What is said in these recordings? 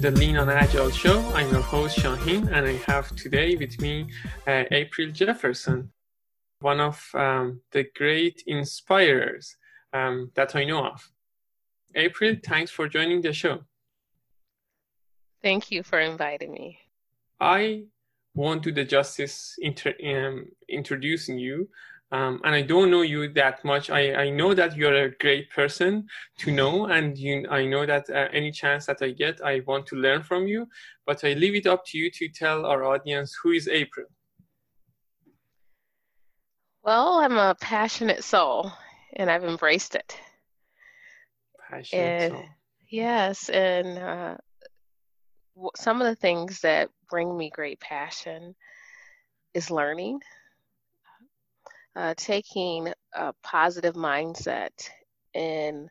to the Lean on Agile show. I'm your host, Shaheen, and I have today with me uh, April Jefferson, one of um, the great inspirers um, that I know of. April, thanks for joining the show. Thank you for inviting me. I won't do the justice inter- um, introducing you um, and I don't know you that much. I, I know that you're a great person to know, and you, I know that uh, any chance that I get, I want to learn from you. But I leave it up to you to tell our audience who is April. Well, I'm a passionate soul, and I've embraced it. Passionate and, soul. Yes, and uh, some of the things that bring me great passion is learning uh, taking a positive mindset and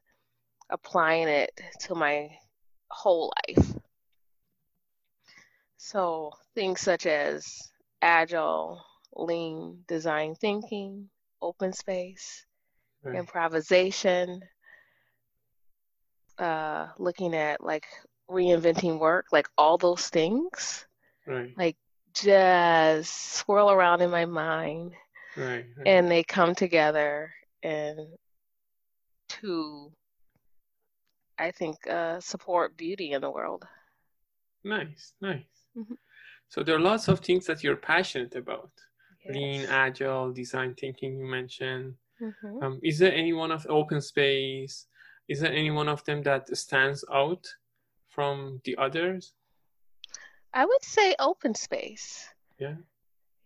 applying it to my whole life. So things such as agile, lean design thinking, open space, right. improvisation, uh, looking at like reinventing work, like all those things, right. like just swirl around in my mind right, right. and they come together and to i think uh, support beauty in the world nice nice mm-hmm. so there are lots of things that you're passionate about yes. lean agile design thinking you mentioned mm-hmm. um, is there any one of open space is there any one of them that stands out from the others i would say open space yeah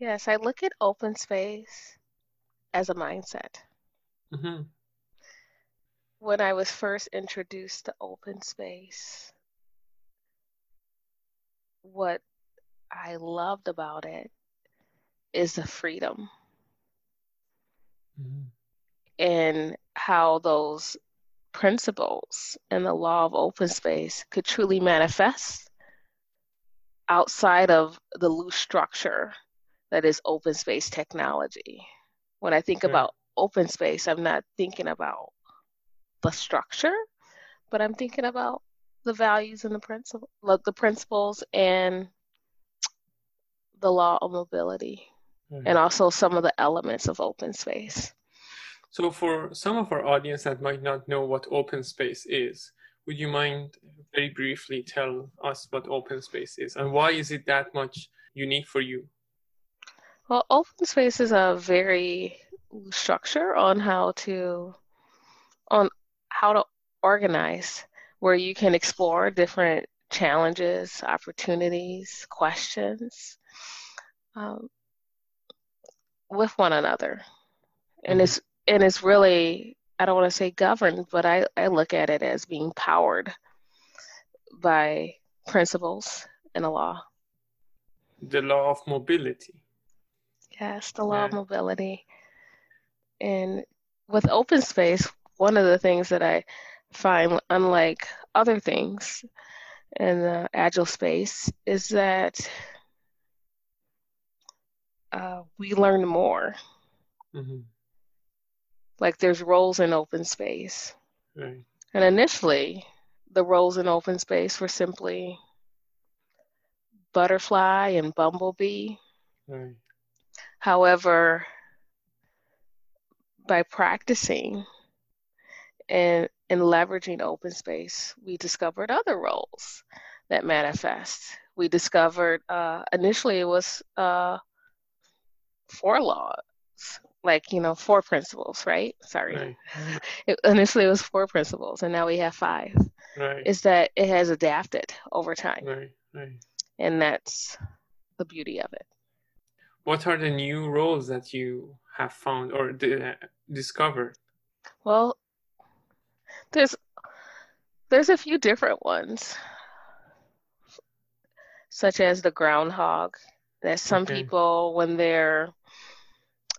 Yes, I look at open space as a mindset. Mm-hmm. When I was first introduced to open space, what I loved about it is the freedom mm-hmm. and how those principles and the law of open space could truly manifest outside of the loose structure that is open space technology. When I think about open space, I'm not thinking about the structure, but I'm thinking about the values and the principle, the principles and the law of mobility, mm-hmm. and also some of the elements of open space. So, for some of our audience that might not know what open space is, would you mind very briefly tell us what open space is and why is it that much unique for you? Well, open space is a very structure on how to on how to organize where you can explore different challenges, opportunities, questions um, with one another. And mm-hmm. it's and it's really I don't want to say governed, but I, I look at it as being powered by principles and a law. The law of mobility. Yes, the law of mobility. And with open space, one of the things that I find, unlike other things in the agile space, is that uh, we learn more. Mm-hmm. Like there's roles in open space. Right. And initially, the roles in open space were simply butterfly and bumblebee. Right. However, by practicing and, and leveraging open space, we discovered other roles that manifest. We discovered uh, initially it was uh, four laws, like you know, four principles, right? Sorry. Right. It, initially it was four principles, and now we have five. Right. Is that it has adapted over time, right, right. and that's the beauty of it what are the new roles that you have found or discovered? Well, there's there's a few different ones, such as the groundhog. That some okay. people, when they're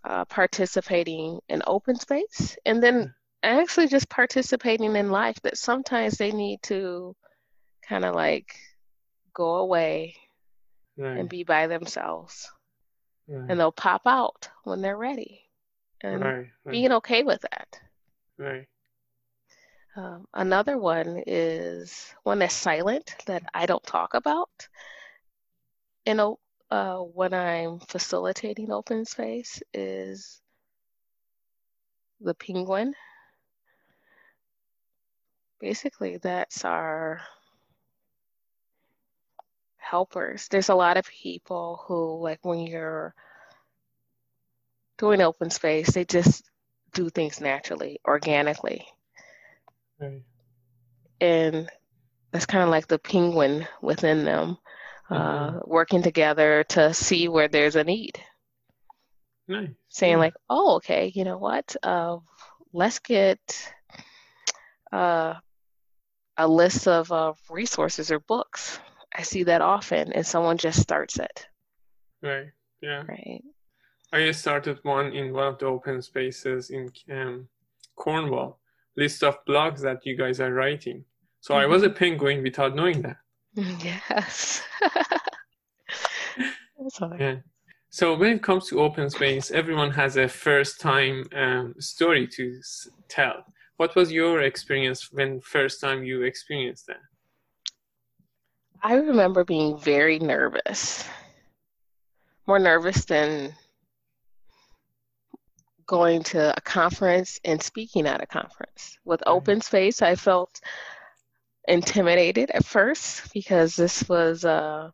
uh, participating in open space, and then hmm. actually just participating in life, that sometimes they need to kind of like go away right. and be by themselves right. and they'll pop out when they're ready and right, being okay with that right Um, another one is one that's silent that I don't talk about. You know, uh, when I'm facilitating open space is the penguin. Basically, that's our helpers. There's a lot of people who, like, when you're doing open space, they just do things naturally, organically. Right. And that's kind of like the penguin within them, uh, Mhm. working together to see where there's a need. Nice. saying Yeah. like, oh, okay, you know what? Uh, let's get uh, a list of uh, resources or books. I see that often, and someone just starts it, Right. Yeah. right? I just started one in one of the open spaces in um, Cornwall. List of blogs that you guys are writing. So I was a penguin without knowing that. Yes. That's all right. Yeah. So when it comes to open space, everyone has a first time um, story to s- tell. What was your experience when first time you experienced that? I remember being very nervous, more nervous than going to a conference and speaking at a conference. With open space, I felt intimidated at first because this was a,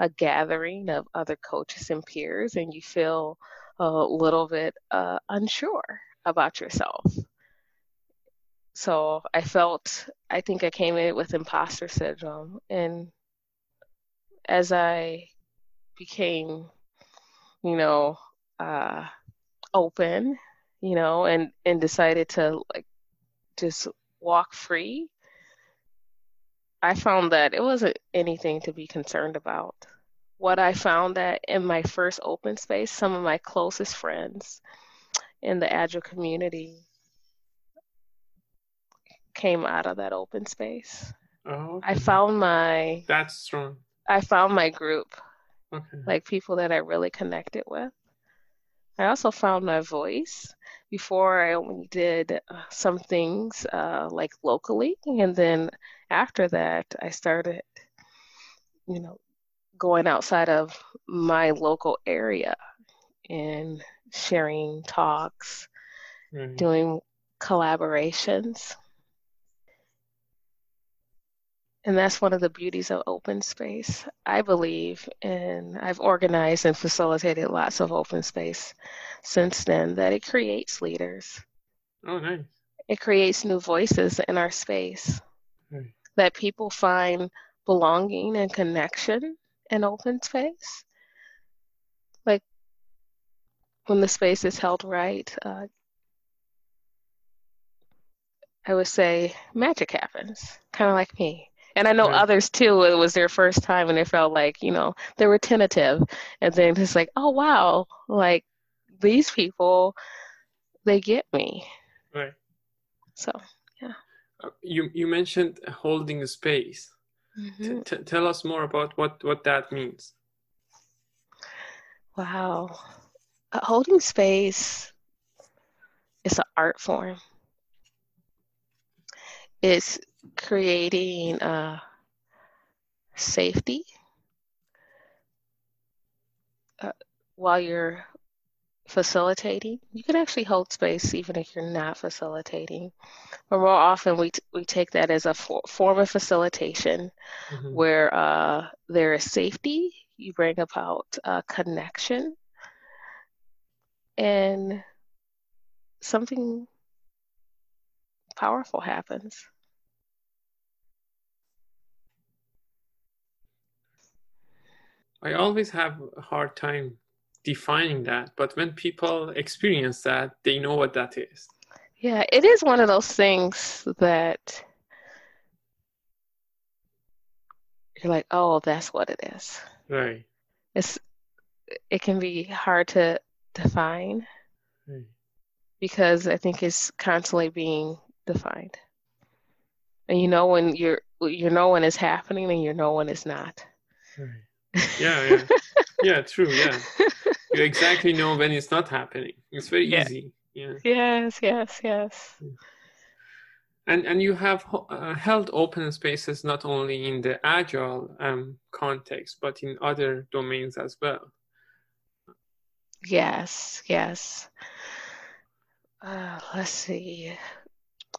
a gathering of other coaches and peers, and you feel a little bit uh, unsure about yourself. So I felt, I think I came in with imposter syndrome. And as I became, you know, uh, open, you know, and and decided to like just walk free, I found that it wasn't anything to be concerned about. What I found that in my first open space, some of my closest friends in the Agile community came out of that open space. Oh, I found my That's strong. I found my group, Okay. like people that I really connected with. I also found my voice. Before I only did uh, some things uh, like locally, and then after that, I started, you know, going outside of my local area and sharing talks, Right. doing collaborations. And that's one of the beauties of open space, I believe. And I've organized and facilitated lots of open space since then, that it creates leaders. Oh, nice. It creates new voices in our space, Right. that people find belonging and connection in open space. Like when the space is held right, uh, I would say magic happens, kind of like me. And I know Right. others too, it was their first time and they felt like, you know, they were tentative. And then it's like, oh, wow, like these people, they get me. Right. So, Uh, You you mentioned holding space. Mhm. t- tell us more about what what that means. wow. Uh, holding space is an art form. It's creating uh, safety uh, while you're facilitating. You can actually hold space even if you're not facilitating. But more often, we, t- we take that as a for- form of facilitation Mhm. where uh, there is safety, you bring about uh, connection, and something powerful happens. I always have a hard time defining that, but when people experience that, they know what that is. Yeah, it is one of those things that you're like, oh, that's what it is. Right. It's it can be hard to define Right. because I think it's constantly being defined. And you know when you're you know when it's happening and you know when it's not. Right. Yeah, yeah. Yeah, true, yeah. You exactly know when it's not happening. It's very Yeah. easy. Yeah. Yes, yes, yes. And and you have uh, held open spaces not only in the agile um, context, but in other domains as well. Yes, yes. Uh, let's see.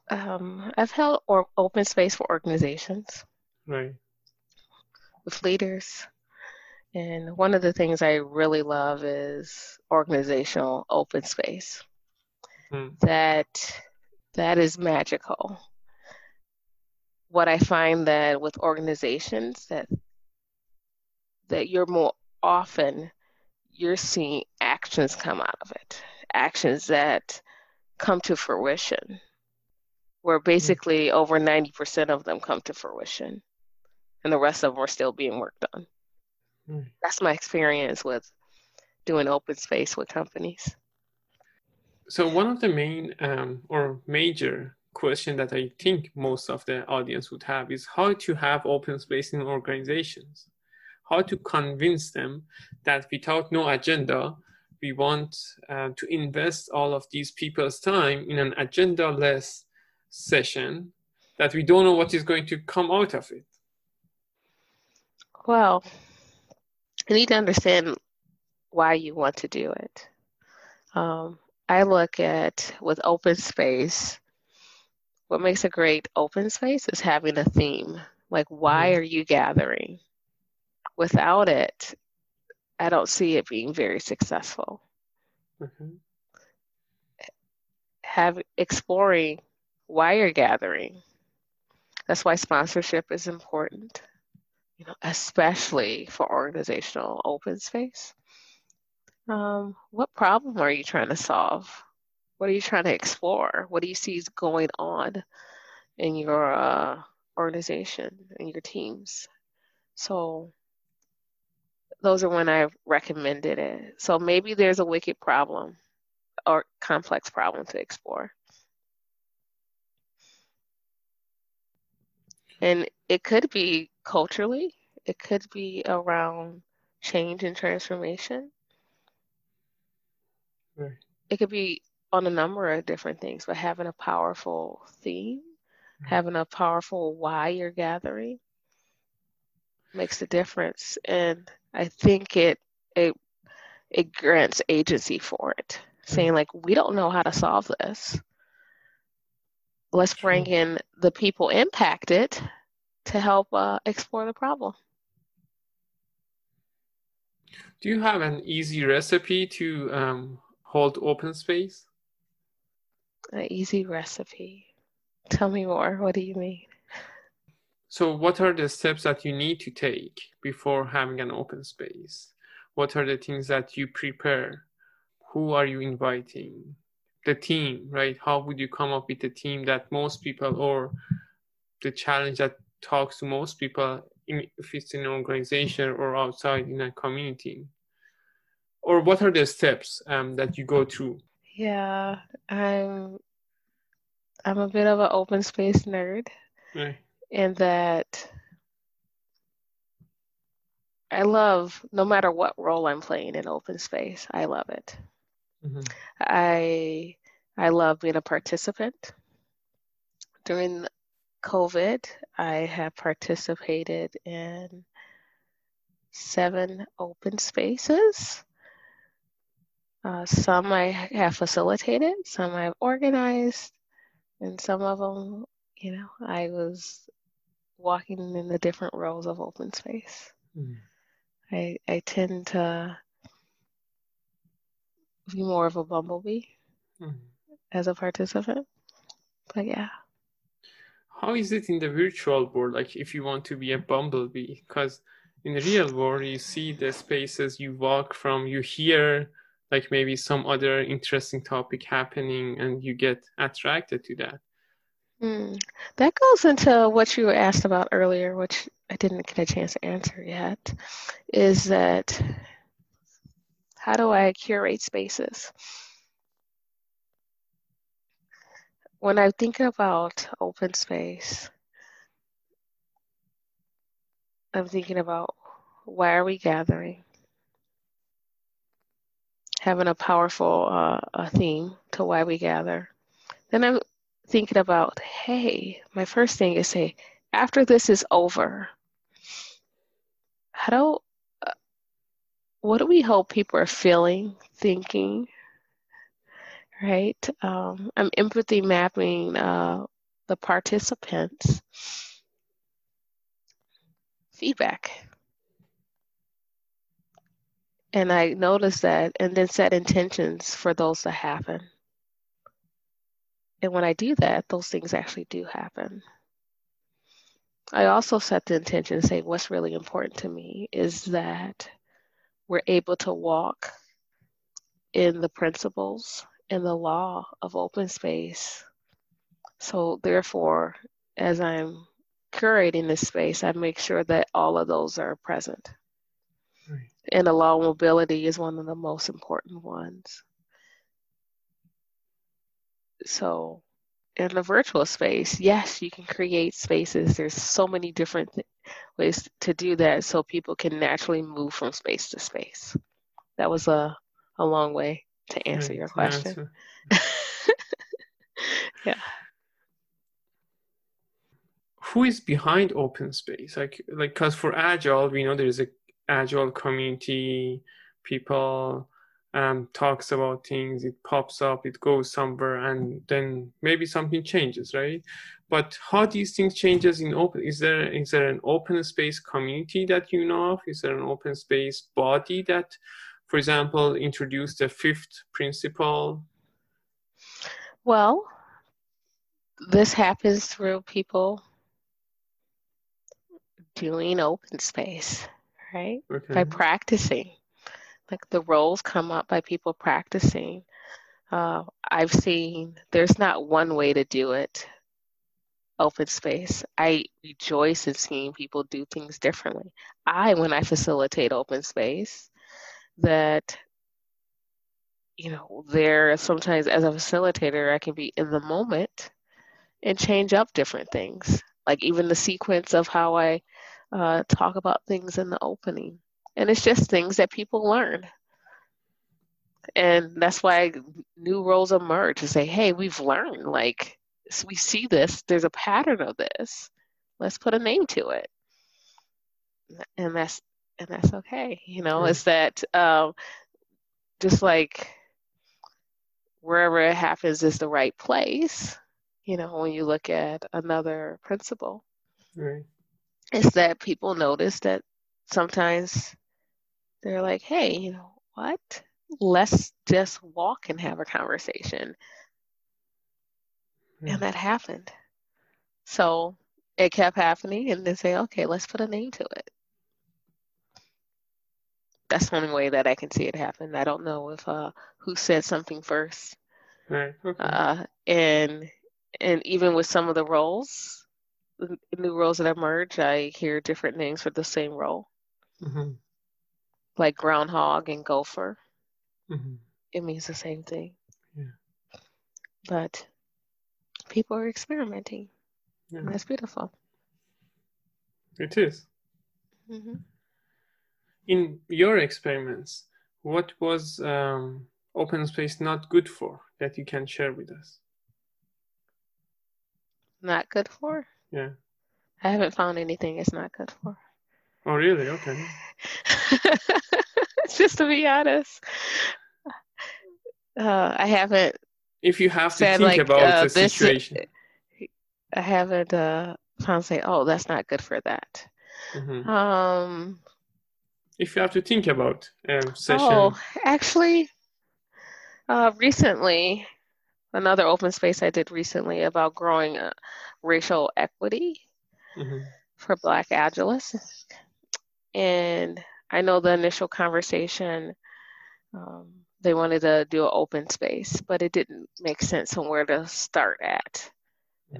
Um, I've held or open space for organizations. Right. With leaders. And one of the things I really love is organizational open space. Hmm. That that is magical. What I find that with organizations that that you're more often you're seeing actions come out of it. Actions that come to fruition. Where hmm. basically over 90% of them come to fruition and the rest of them are still being worked on. Mm. That's my experience with doing open space with companies. So one of the main um, or major question that I think most of the audience would have is how to have open space in organizations. How to convince them that without no agenda, we want uh, to invest all of these people's time in an agenda-less session that we don't know what is going to come out of it. Well, you need to understand why you want to do it. Um, I look at with open space, what makes a great open space is having a theme. Like, why mm-hmm. are you gathering? Without it, I don't see it being very successful. Mm-hmm. Have exploring why you're gathering. That's why sponsorship is important you know, especially for organizational open space. Um, what problem are you trying to solve? What are you trying to explore? What do you see is going on in your uh, organization and your teams? So those are when I recommended it. So maybe there's a wicked problem or complex problem to explore. And it could be culturally, it could be around change and transformation. Right. It could be on a number of different things, but having a powerful theme, right. having a powerful why you're gathering makes a difference. And I think it it it grants agency for it, mm-hmm. saying like, we don't know how to solve this. Let's bring in the people impacted to help uh, explore the problem. Do you have an easy recipe to um, hold open space? An easy recipe. Tell me more. What do you mean? So, what are the steps that you need to take before having an open space? What are the things that you prepare? Who are you inviting? The team, right? How would you come up with a team that most people, or the challenge that talks to most people if it's in an organization or outside in a community or what are the steps um, that you go through yeah i'm i'm a bit of an open space nerd right. in that i love no matter what role i'm playing in open space i love it mm-hmm. i i love being a participant during COVID, I have participated in seven open spaces. Uh, some I have facilitated, some I've organized, and some of them, you know, I was walking in the different roles of open space. Mm. I I tend to be more of a bumblebee mm. As a participant, but yeah. How is it in the virtual world? Like if you want to be a bumblebee because in the real world you see the spaces you walk from you hear like maybe some other interesting topic happening and you get attracted to that. Mm. that goes into what you asked about earlier which i didn't get a chance to answer yet is that how do i curate spaces when I think about open space, I'm thinking about why are we gathering? Having a powerful uh, a theme to why we gather. Then I'm thinking about, hey, my first thing is say, after this is over, how do uh, what do we hope people are feeling, thinking, right? Um, I'm empathy mapping uh, the participants' feedback. And I noticed that, and then set intentions for those to happen. And when I do that, those things actually do happen. I also set the intention to say what's really important to me is that we're able to walk in the principles and the law of open space. So, therefore, as I'm curating this space, I make sure that all of those are present. Right. And of mobility is one of the most important ones. So, in the virtual space, yes, you can create spaces. There's so many different th- ways to do that so people can naturally move from space to space. That was a, a long way to answer your question. Answer. yeah. Who is behind open space? Like, like, cause for Agile, we know there is a Agile community, people um, talks about things, it pops up, it goes somewhere, and then maybe something changes, right? But how these things changes in open? Is there is there an open space community that you know of? Is there an open space body that, for example, introduce the fifth principle? Well, this happens through people doing open space, right? Okay. By practicing like the roles come up by people practicing. Uh, I've seen there's not one way to do it. Open space. I rejoice in seeing people do things differently. I, when I facilitate open space, that you know, there sometimes as a facilitator, I can be in the moment and change up different things, like even the sequence of how I uh, talk about things in the opening. And it's just things that people learn. And that's why new roles emerge to say, hey, we've learned, like, we see this, there's a pattern of this. Let's put a name to it. And that's and that's okay. You know, mm. it's that um, just like wherever it happens is the right place, you know, when you look at another principle. Right. It's that people notice that sometimes they're like, hey, you know, what? Let's just walk and have a conversation. And hmm. that happened. So it kept happening, and they say, okay, let's put a name to it. That's the only way that I can see it happen. I don't know if uh, who said something first. Right. Okay. Uh, and and even with some of the roles, the new roles that emerge, I hear different names for the same role. Mm-hmm like groundhog and gopher. Mm-hmm. It means the same thing. Yeah. But people are experimenting. Yeah. that's beautiful. It is. Mm-hmm. In your experiments, what was um, open space not good for that you can share with us? Not good for? Yeah. I haven't found anything it's not good for. Oh, really? Okay. Just to be honest, uh, I haven't. If you have to think like, about uh, the this, situation, I haven't uh, found say, "Oh, that's not good for that." Mm-hmm. Um, if you have to think about um, session. Oh, actually, uh, recently, another open space I did recently about growing uh, racial equity mm-hmm. for Black Agilists and I know the initial conversation, um, they wanted to do an open space, but it didn't make sense on where to start at.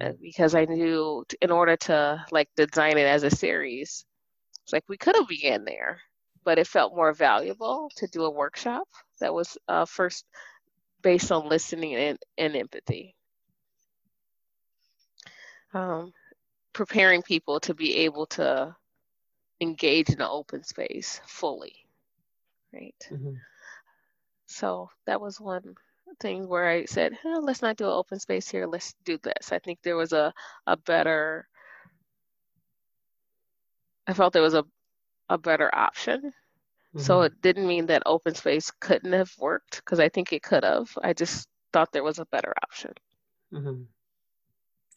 Uh, mm-hmm. because I knew in order to like design it as a series, it's like we could have began there, but it felt more valuable to do a workshop that was uh, first based on listening and, and empathy. Um, preparing people to be able to engage in an open space fully right mm-hmm. so that was one thing where I said, oh, let's not do an open space here, let's do this. I think there was a, a better, I felt there was a, a better option. Mm-hmm. So it didn't mean that open space couldn't have worked because I think it could have. I just thought there was a better option. Mm-hmm.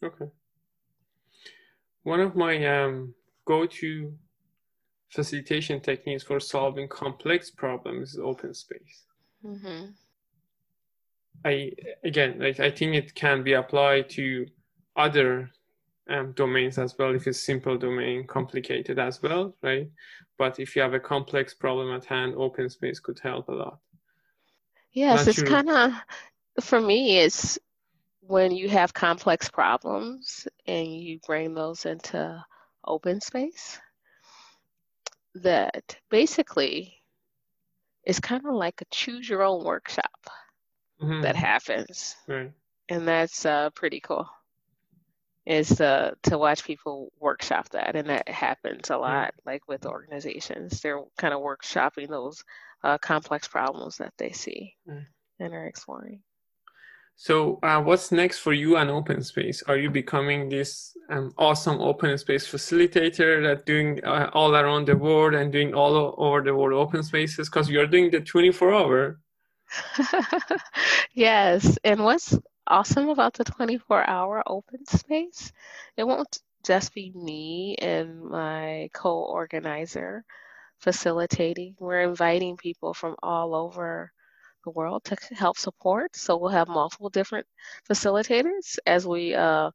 Okay. One of my um, go-to facilitation techniques for solving complex problems is open space. Mm-hmm. I again, like I think it can be applied to other um, domains as well. If it's simple domain, complicated as well, right? But if you have a complex problem at hand, open space could help a lot. Yes, Not it's kind of for me. It's when you have complex problems and you bring those into open space that basically it's kind of like a choose your own workshop mm-hmm. that happens. Right. And that's uh, pretty cool. Is to to watch people workshop that, and that happens a lot. Like with organizations, they're kind of workshopping those uh, complex problems that they see mm. and are exploring. So, uh, what's next for you and Open Space? Are you becoming this um, awesome open space facilitator that doing uh, all around the world and doing all over the world open spaces? Because you're doing the 24 hour. yes, and what's awesome about the 24 hour open space? It won't just be me and my co-organizer facilitating. We're inviting people from all over the world to help support. So we'll have multiple different facilitators as we uh,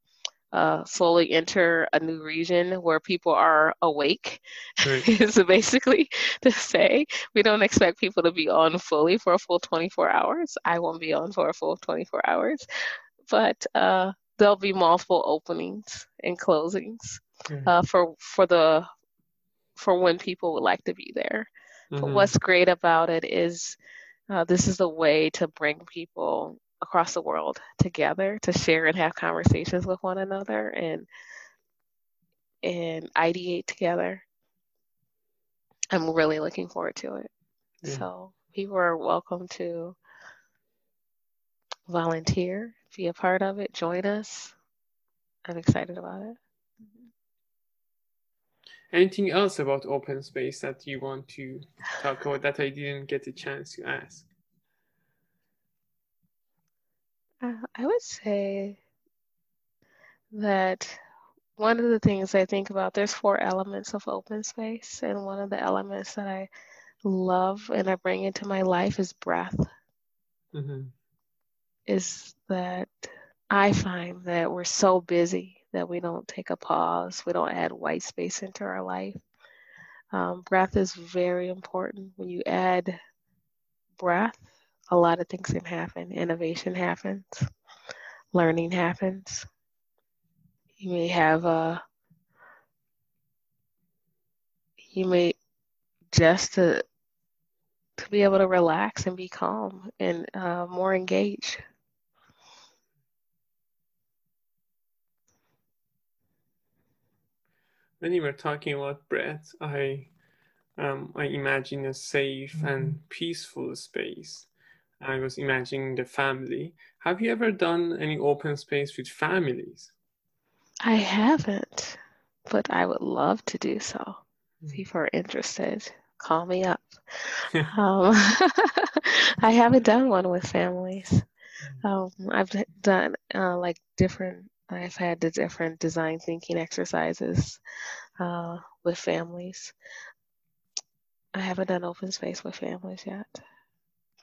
uh, slowly enter a new region where people are awake. Right. is basically to say we don't expect people to be on fully for a full 24 hours. I won't be on for a full 24 hours, but uh, there'll be multiple openings and closings mm-hmm. uh, for for the for when people would like to be there. Mm-hmm. But what's great about it is uh, this is a way to bring people across the world together to share and have conversations with one another and and ideate together. I'm really looking forward to it. Yeah. So people are welcome to volunteer, be a part of it, join us. I'm excited about it. Mm-hmm. Anything else about open space that you want to talk about that I didn't get a chance to ask? Uh, I would say that one of the things I think about, there's four elements of open space, and one of the elements that I love and I bring into my life is breath. Mm-hmm. Is that I find that we're so busy that we don't take a pause, we don't add white space into our life. Um, breath is very important. When you add breath, a lot of things can happen. Innovation happens, learning happens. You may have a, you may just to to be able to relax and be calm and uh, more engaged. when you were talking about breath, I um, I imagine a safe and peaceful space. I was imagining the family. Have you ever done any open space with families? I haven't, but I would love to do so. If you are interested, call me up. um, I haven't done one with families. Mm-hmm. Um, I've done uh, like different I've had the different design thinking exercises uh, with families. I haven't done open space with families yet,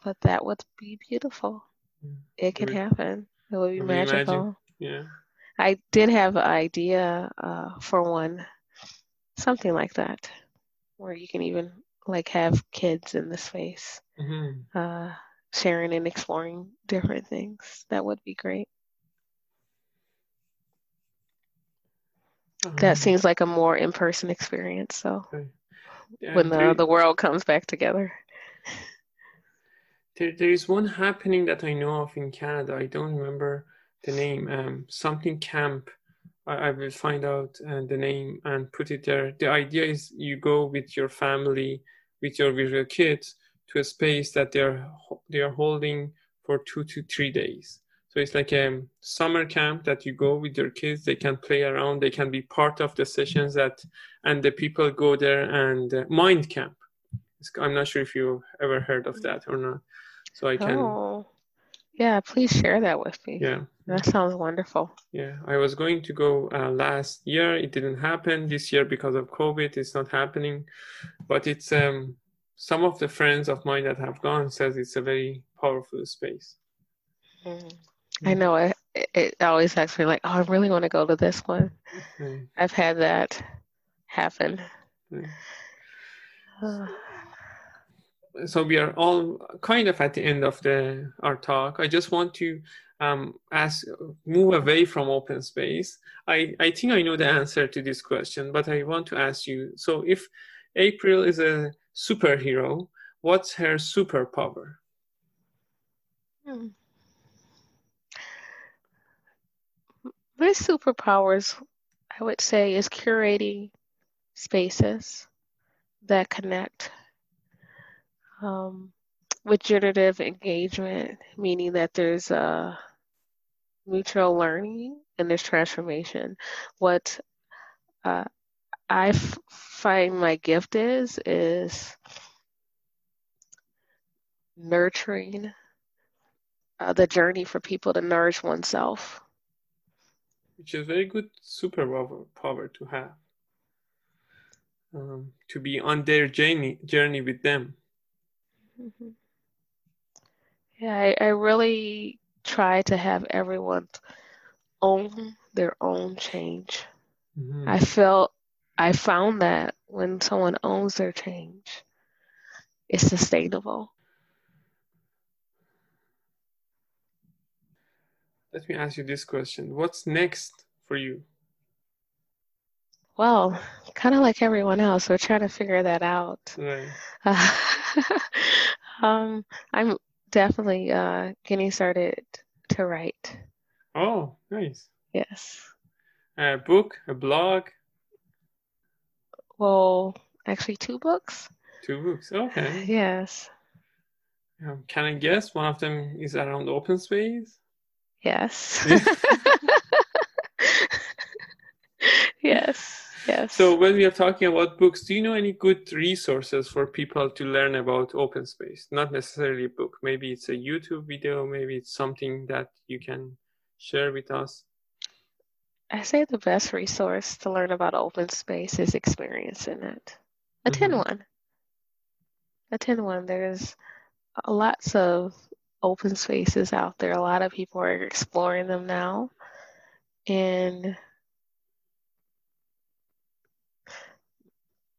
but that would be beautiful. Mm. It can happen. It would be magical. Yeah. I did have an idea uh, for one, something like that, where you can even like have kids in the space, mm-hmm. uh, sharing and exploring different things. That would be great. that seems like a more in-person experience so okay. yeah, when the, the world comes back together there, there is one happening that i know of in canada i don't remember the name um, something camp I, I will find out uh, the name and put it there the idea is you go with your family with your visual kids to a space that they're they are holding for two to three days. So it's like a summer camp that you go with your kids. They can play around. They can be part of the sessions that, and the people go there and uh, mind camp. It's, I'm not sure if you ever heard of that or not. So I can. Oh, yeah. Please share that with me. Yeah. That sounds wonderful. Yeah, I was going to go uh, last year. It didn't happen this year because of COVID. It's not happening, but it's um, some of the friends of mine that have gone says it's a very powerful space. Mm. I know it, it always asks me like, oh, I really want to go to this one. Mm. I've had that happen. Mm. So we are all kind of at the end of the our talk. I just want to um, ask, move away from open space. I, I think I know the answer to this question, but I want to ask you. So if April is a superhero, what's her superpower? hmm. My superpowers, I would say, is curating spaces that connect um, with generative engagement, meaning that there's a mutual learning and there's transformation. What uh, I f- find my gift is is nurturing uh, the journey for people to nourish oneself. Which is a very good superpower power to have. Um, to be on their journey journey with them. Mhm. Yeah, I, I really try to have everyone own their own change. Mhm. I felt I found that when someone owns their change, it's sustainable. Let me ask you this question: What's next for you? Well, kind of like everyone else, we're trying to figure that out. Right. um, I'm definitely uh, getting started to write. Oh, nice. Yes. A book, a blog, Well, actually, two books. two books. Okay. Yes. Um, can I guess one of them is around open space? Yes. Yes. So when we are talking about books, do you know any good resources for people to learn about open space? Not necessarily a book. Maybe it's a YouTube video. Maybe it's something that you can share with us. I say the best resource to learn about open space is experiencing it. Attend Mhm. one. Attend one. There's lots of open spaces out there. A lot of people are exploring them now. And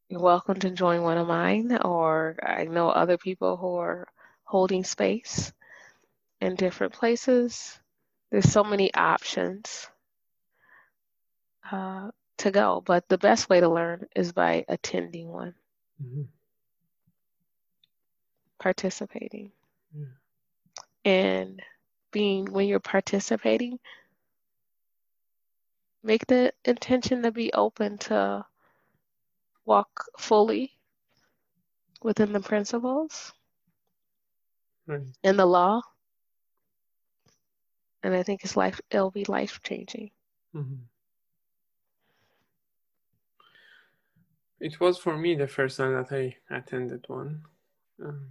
you're welcome to join one of mine, or I know other people who are holding space in different places. There's so many options uh, to go, but the best way to learn is by attending one, Mhm. participating. Yeah. And being, when you're participating, make the intention to be open to walk fully within the principles Right. and the law. And I think it's life, it'll be life changing. Mhm. It was for me the first time that I attended one. Um,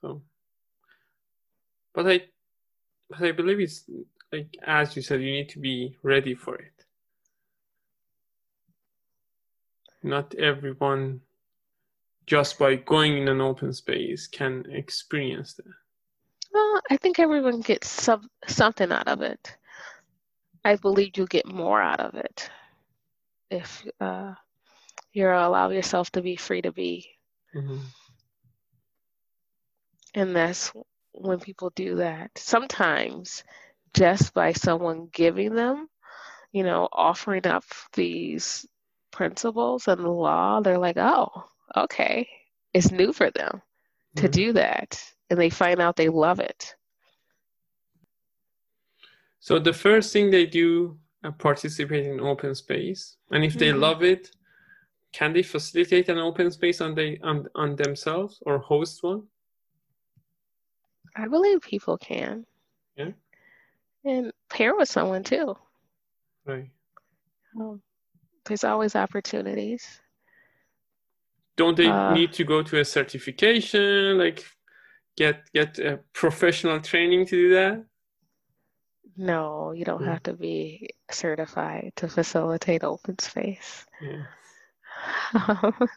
so, but I, but I believe it's like as you said, you need to be ready for it. Not everyone, just by going in an open space, can experience that. Well, I think everyone gets some, something out of it. I believe you get more out of it if uh, you allow yourself to be free to be. Mhm. And that's when people do that. Sometimes just by someone giving them, you know, offering up these principles and the law, they're like, oh, okay. It's new for them to Mhm. do that. And they find out they love it. So the first thing they do, participate in open space, and if they Mhm. love it, can they facilitate an open space on they on, on themselves or host one? I believe people can. Yeah. And pair with someone too. Right. Um, there's always opportunities. Don't they Uh, need to go to a certification, like get get a professional training to do that? No, you don't Yeah. have to be certified to facilitate open space. Yeah.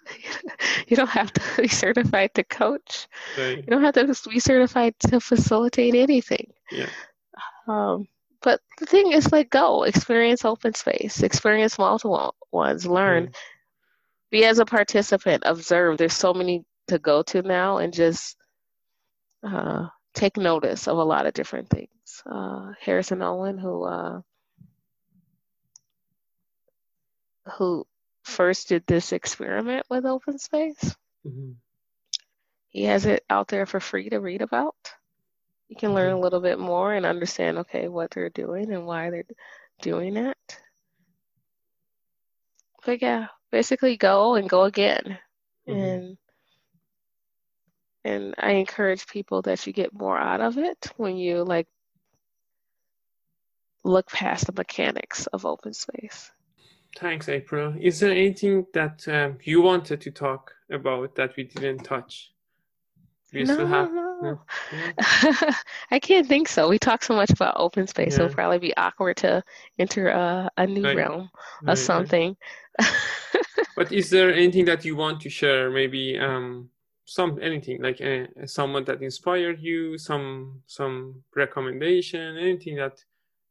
You don't have to be certified to coach. Right. You don't have to be certified to facilitate anything. Yeah. Um, but the thing is, like, go experience open space, experience multiple ones, learn, be as a participant, observe. There's so many to go to now, and just uh, take notice of a lot of different things. Uh, Harrison Owen, who uh, who first did this experiment with open space, Mhm. he has it out there for free to read about. You can learn a little bit more and understand, okay, what they're doing and why they're doing it. But yeah, basically go and go again. Mhm. And and I encourage people that you get more out of it when you like look past the mechanics of open space. Thanks, April. Is there anything that um, you wanted to talk about that we didn't touch? We No, still have no. No? I can't think so. We talk so much about open space, Yeah. it'll probably be awkward to enter a, a new Right. realm Right, right. of something. But is there anything that you want to share? Maybe um, some anything like uh, someone that inspired you, some some recommendation, anything that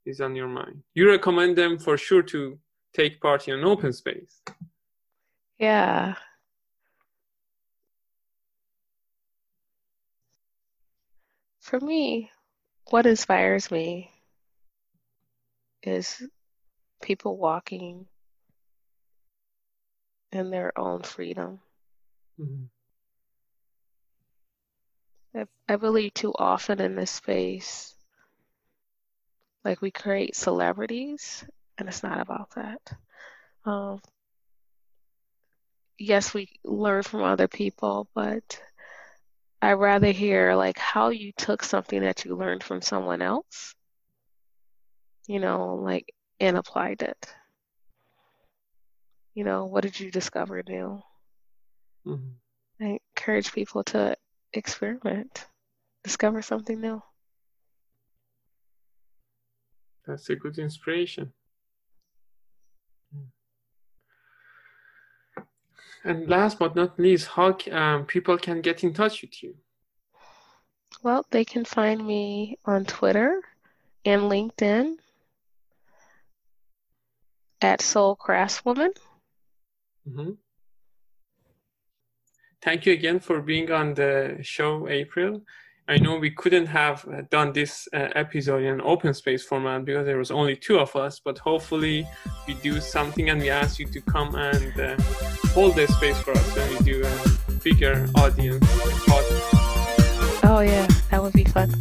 is on your mind. You recommend them for sure to take part in an open space. Yeah. For me, what inspires me is people walking in their own freedom. Mhm. I, I believe too often in this space, like we create celebrities, and it's not about that. Um, yes, we learn from other people, but I rather hear like how you took something that you learned from someone else, you know, like and applied it. You know, what did you discover new? Mhm. I encourage people to experiment, discover something new. That's a good inspiration. And last but not least, how um, people can get in touch with you? Well, they can find me on Twitter and LinkedIn at Soul Craftswoman. Mhm. Thank you again for being on the show, April. I know we couldn't have uh, done this uh, episode in an open space format because there was only two of us, but hopefully we do something and we ask you to come and uh, hold the space for us when we do a bigger audience. Oh, yeah, that would be fun.